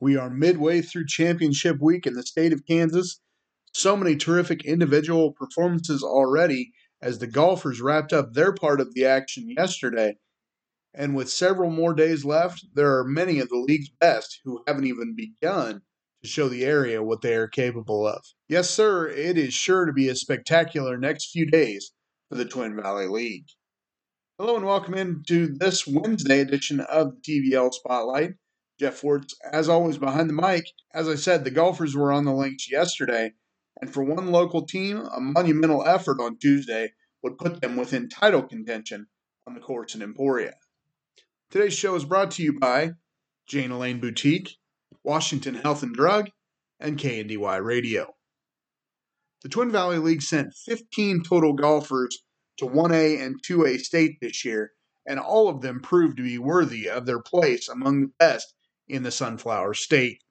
We are midway through championship week in the state of Kansas. So many terrific individual performances already as the golfers wrapped up their part of the action yesterday. And with several more days left, there are many of the league's best who haven't even begun to show the area what they are capable of. Yes, sir, it is sure to be a spectacular next few days for the Twin Valley League. Hello and welcome into this Wednesday edition of the TVL Spotlight. Jeff Ward's, as always, behind the mic. As I said, the golfers were on the links yesterday, and for one local team, a monumental effort on Tuesday would put them within title contention on the course in Emporia. Today's show is brought to you by Jane Elaine Boutique, Washington Health and Drug, and KNDY Radio. The Twin Valley League sent 15 total golfers to 1A and 2A state this year, and all of them proved to be worthy of their place among the best in the Sunflower State.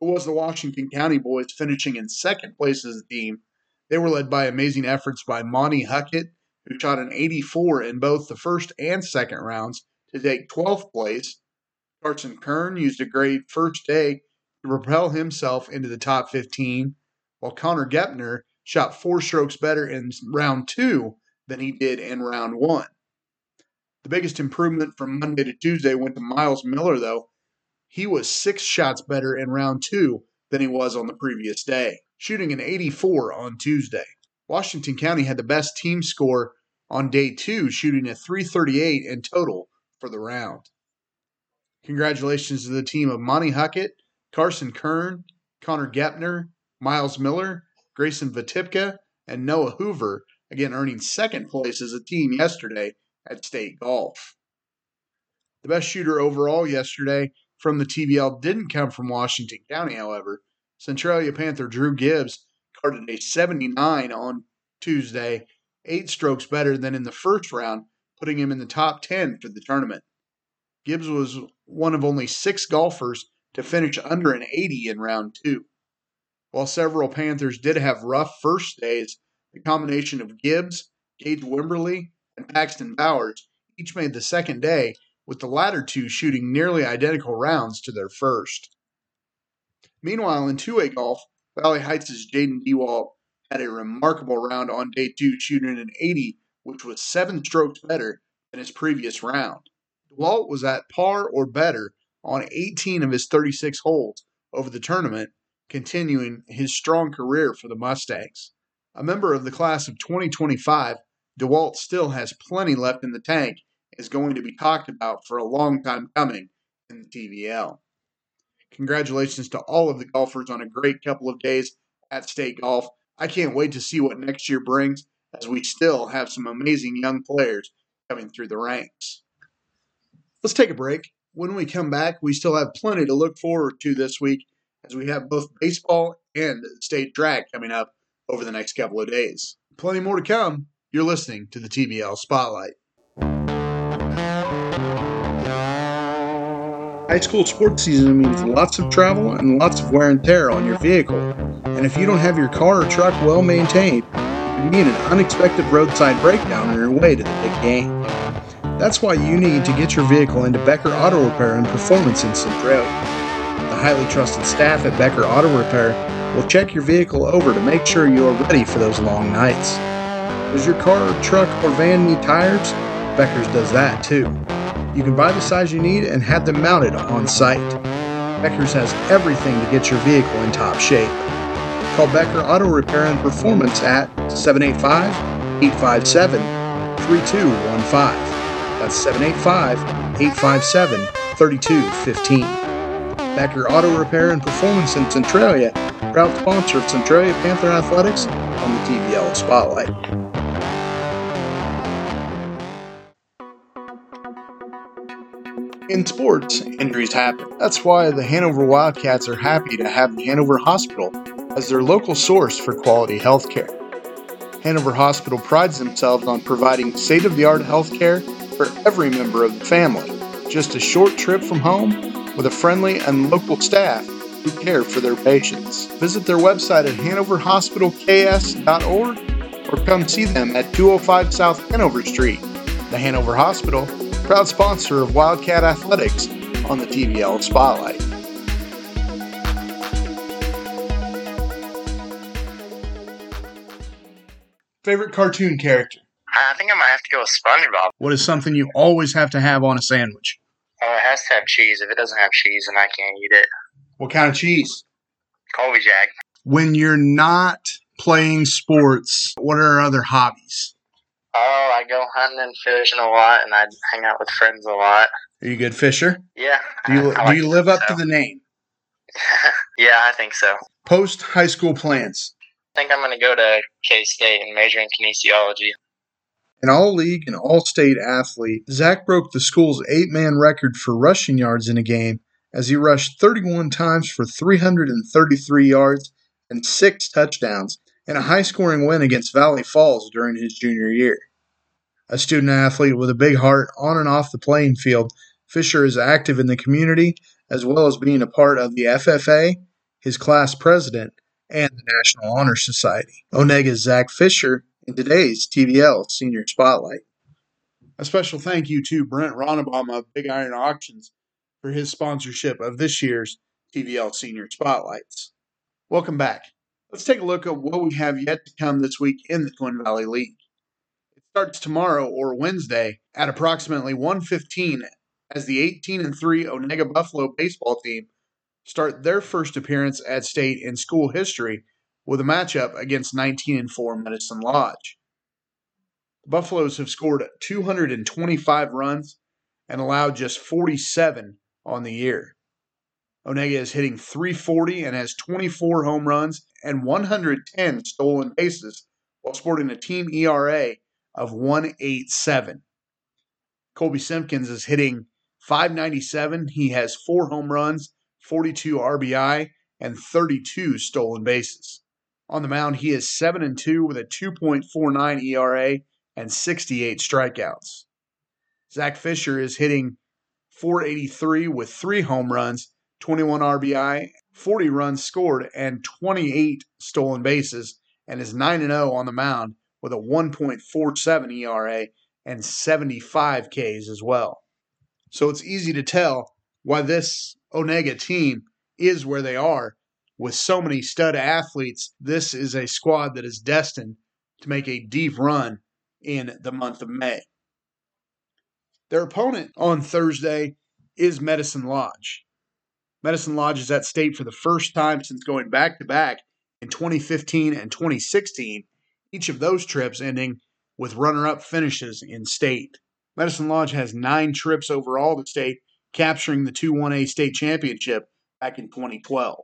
It was the Washington County boys finishing in second place as a team. They were led by amazing efforts by Monty Huckett, who shot an 84 in both the first and second rounds to take 12th place. Carson Kern used a great first day to propel himself into the top 15, while Connor Gepner shot four strokes better in round two than he did in round one. The biggest improvement from Monday to Tuesday went to Miles Miller, though. He was six shots better in round two than he was on the previous day, shooting an 84 on Tuesday. Washington County had the best team score on day two, shooting a 338 in total for the round. Congratulations to the team of Monty Huckett, Carson Kern, Connor Gepner, Miles Miller, Grayson Vatipka, and Noah Hoover, again earning second place as a team yesterday at State Golf. The best shooter overall yesterday from the TVL didn't come from Washington County, however. Centralia Panther Drew Gibbs carded a 79 on Tuesday, eight strokes better than in the first round, putting him in the top 10 for the tournament. Gibbs was one of only six golfers to finish under an 80 in round two. While several Panthers did have rough first days, the combination of Gibbs, Gage Wimberly, and Paxton Bowers each made the second day, with the latter two shooting nearly identical rounds to their first. Meanwhile, in 2A golf, Valley Heights' Jaden Dewalt had a remarkable round on day two, shooting an 80, which was seven strokes better than his previous round. DeWalt was at par or better on 18 of his 36 holes over the tournament, continuing his strong career for the Mustangs. A member of the class of 2025, DeWalt still has plenty left in the tank is going to be talked about for a long time coming in the TVL. Congratulations to all of the golfers on a great couple of days at State Golf. I can't wait to see what next year brings as we still have some amazing young players coming through the ranks. Let's take a break. When we come back, we still have plenty to look forward to this week as we have both baseball and state track coming up over the next couple of days. Plenty more to come. You're listening to the TVL Spotlight. High school sports season means lots of travel and lots of wear and tear on your vehicle. And if you don't have your car or truck well maintained, you in an unexpected roadside breakdown on your way to the big game. That's why you need to get your vehicle into Becker Auto Repair and Performance in Centralia. The highly trusted staff at Becker Auto Repair will check your vehicle over to make sure you are ready for those long nights. Does your car, truck, or van need tires? Becker's does that too. You can buy the size you need and have them mounted on site. Becker's has everything to get your vehicle in top shape. Call Becker Auto Repair and Performance at 785 857 3215. That's 785 857 3215. Becker Auto Repair and Performance in Centralia, proud sponsor of Centralia Panther Athletics on the TVL Spotlight. In sports, injuries happen. That's why the Hanover Wildcats are happy to have the Hanover Hospital as their local source for quality health care. Hanover Hospital prides themselves on providing state of the art health care for every member of the family. Just a short trip from home with a friendly and local staff who care for their patients. Visit their website at hanoverhospitalks.org or come see them at 205 South Hanover Street. The Hanover Hospital, proud sponsor of Wildcat Athletics on the TVL Spotlight. Favorite cartoon character? I think I might have to go with SpongeBob. What is something you always have to have on a sandwich? Oh, it has to have cheese. If it doesn't have cheese, then I can't eat it. What kind of cheese? Colby Jack. When you're not playing sports, what are other hobbies? Oh, I go hunting and fishing a lot, and I hang out with friends a lot. Are you a good fisher? Yeah. Do you, I- I do you live up to the name? yeah, I think so. Post high school plans. I think I'm going to go to K State and major in kinesiology. An all league and all state athlete, Zach broke the school's eight man record for rushing yards in a game as he rushed 31 times for 333 yards and six touchdowns in a high scoring win against Valley Falls during his junior year. A student athlete with a big heart on and off the playing field, Fisher is active in the community as well as being a part of the FFA, his class president, and the National Honor Society. Onaga's Zach Fisher in today's TVL Senior Spotlight. A special thank you to Brent Ronnebaum of Big Iron Auctions for his sponsorship of this year's TVL Senior Spotlights. Welcome back. Let's take a look at what we have yet to come this week in the Twin Valley League. It starts tomorrow or Wednesday at approximately 1:15 as the 18 and 3 Onaga Buffalo baseball team start their first appearance at state in school history with a matchup against 19 and 4 Medicine Lodge. The Buffaloes have scored 225 runs and allowed just 47 on the year. Onaga is hitting 340 and has 24 home runs and 110 stolen bases while sporting a team ERA of 187. Colby Simpkins is hitting 597. He has four home runs, 42 RBI, and 32 stolen bases. On the mound, he is 7 and 2 with a 2.49 ERA and 68 strikeouts. Zach Fisher is hitting 483 with 3 home runs, 21 RBI, 40 runs scored, and 28 stolen bases, and is 9 0 on the mound with a 1.47 ERA and 75 Ks as well. So it's easy to tell why this Onaga team is where they are. With so many stud athletes, this is a squad that is destined to make a deep run in the month of May. Their opponent on Thursday is Medicine Lodge. Medicine Lodge is at state for the first time since going back to back in 2015 and 2016, each of those trips ending with runner up finishes in state. Medicine Lodge has nine trips overall to state, capturing the 2 1A state championship back in 2012.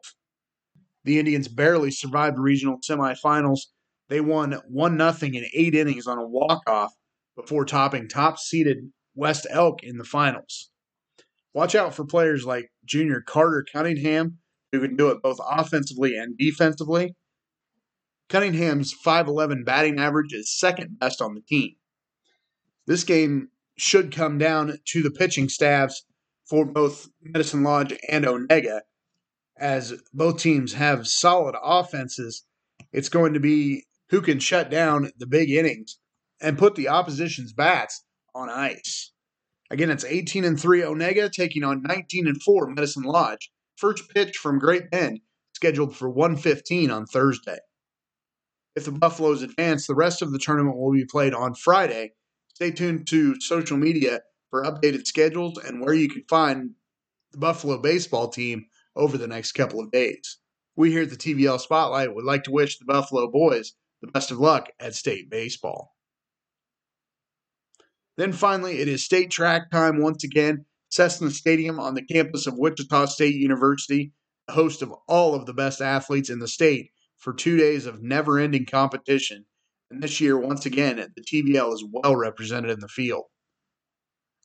The Indians barely survived the regional semifinals. They won 1 0 in eight innings on a walk off before topping top seeded West Elk in the finals. Watch out for players like junior Carter Cunningham, who can do it both offensively and defensively. Cunningham's 5'11 batting average is second best on the team. This game should come down to the pitching staffs for both Medicine Lodge and Onaga, as both teams have solid offenses. It's going to be who can shut down the big innings and put the opposition's bats on ice. Again, it's 18 and 3 Onaga taking on 19 and 4 Medicine Lodge. First pitch from Great Bend scheduled for 115 on Thursday. If the Buffaloes advance, the rest of the tournament will be played on Friday. Stay tuned to social media for updated schedules and where you can find the Buffalo baseball team over the next couple of days. We here at the TVL Spotlight would like to wish the Buffalo boys the best of luck at state baseball. Then finally, it is state track time once again. Cessna Stadium on the campus of Wichita State University, the host of all of the best athletes in the state for two days of never ending competition. And this year, once again, the TVL is well represented in the field.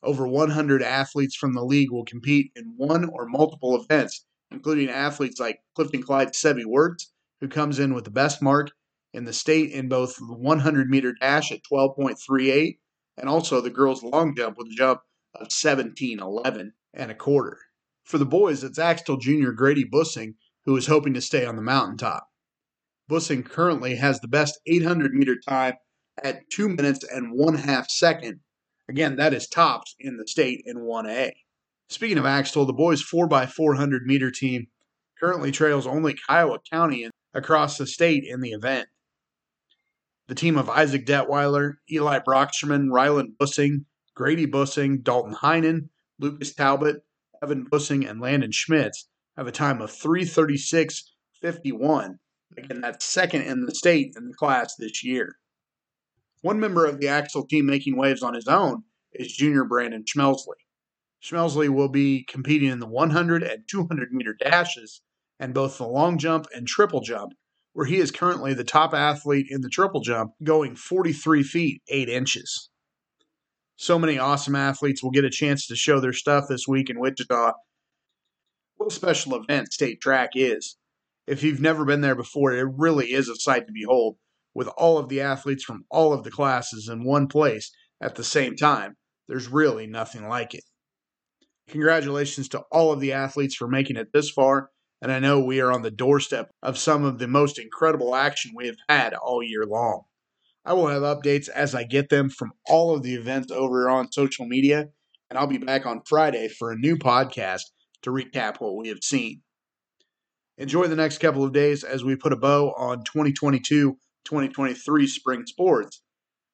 Over 100 athletes from the league will compete in one or multiple events, including athletes like Clifton Clyde Sebi Wirtz, who comes in with the best mark in the state in both the 100 meter dash at 12.38 and also the girls' long jump with a jump of 17.11 and a quarter. For the boys, it's Axtell junior Grady Bussing, who is hoping to stay on the mountaintop. Bussing currently has the best 800 meter time at 2 minutes and 1 half second. Again, that is tops in the state in 1A. Speaking of Axtell, the boys 4x400 meter team currently trails only Kiowa County across the state in the event. The team of Isaac Detweiler, Eli Brocksterman, Ryland Bussing, Grady Bussing, Dalton Heinen, Lucas Talbot, Evan Bussing, and Landon Schmitz have a time of 336.51. Again, that's second in the state in the class this year. One member of the Axtell team making waves on his own is junior Brandon Schmelsley. Schmelsley will be competing in the 100 and 200 meter dashes and both the long jump and triple jump, where he is currently the top athlete in the triple jump, going 43 feet 8 inches. So many awesome athletes will get a chance to show their stuff this week in Wichita. What a special event state track is. If you've never been there before, it really is a sight to behold, with all of the athletes from all of the classes in one place at the same time. There's really nothing like it. Congratulations to all of the athletes for making it this far, and I know we are on the doorstep of some of the most incredible action we have had all year long. I will have updates as I get them from all of the events over on social media, and I'll be back on Friday for a new podcast to recap what we have seen. Enjoy the next couple of days as we put a bow on 2022 2023 spring sports,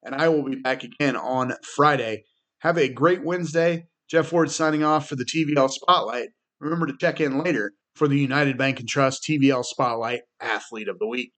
and I will be back again on Friday. Have a great Wednesday. Jeff Ward signing off for the TVL Spotlight. Remember to check in later for the United Bank and Trust TVL Spotlight Athlete of the Week.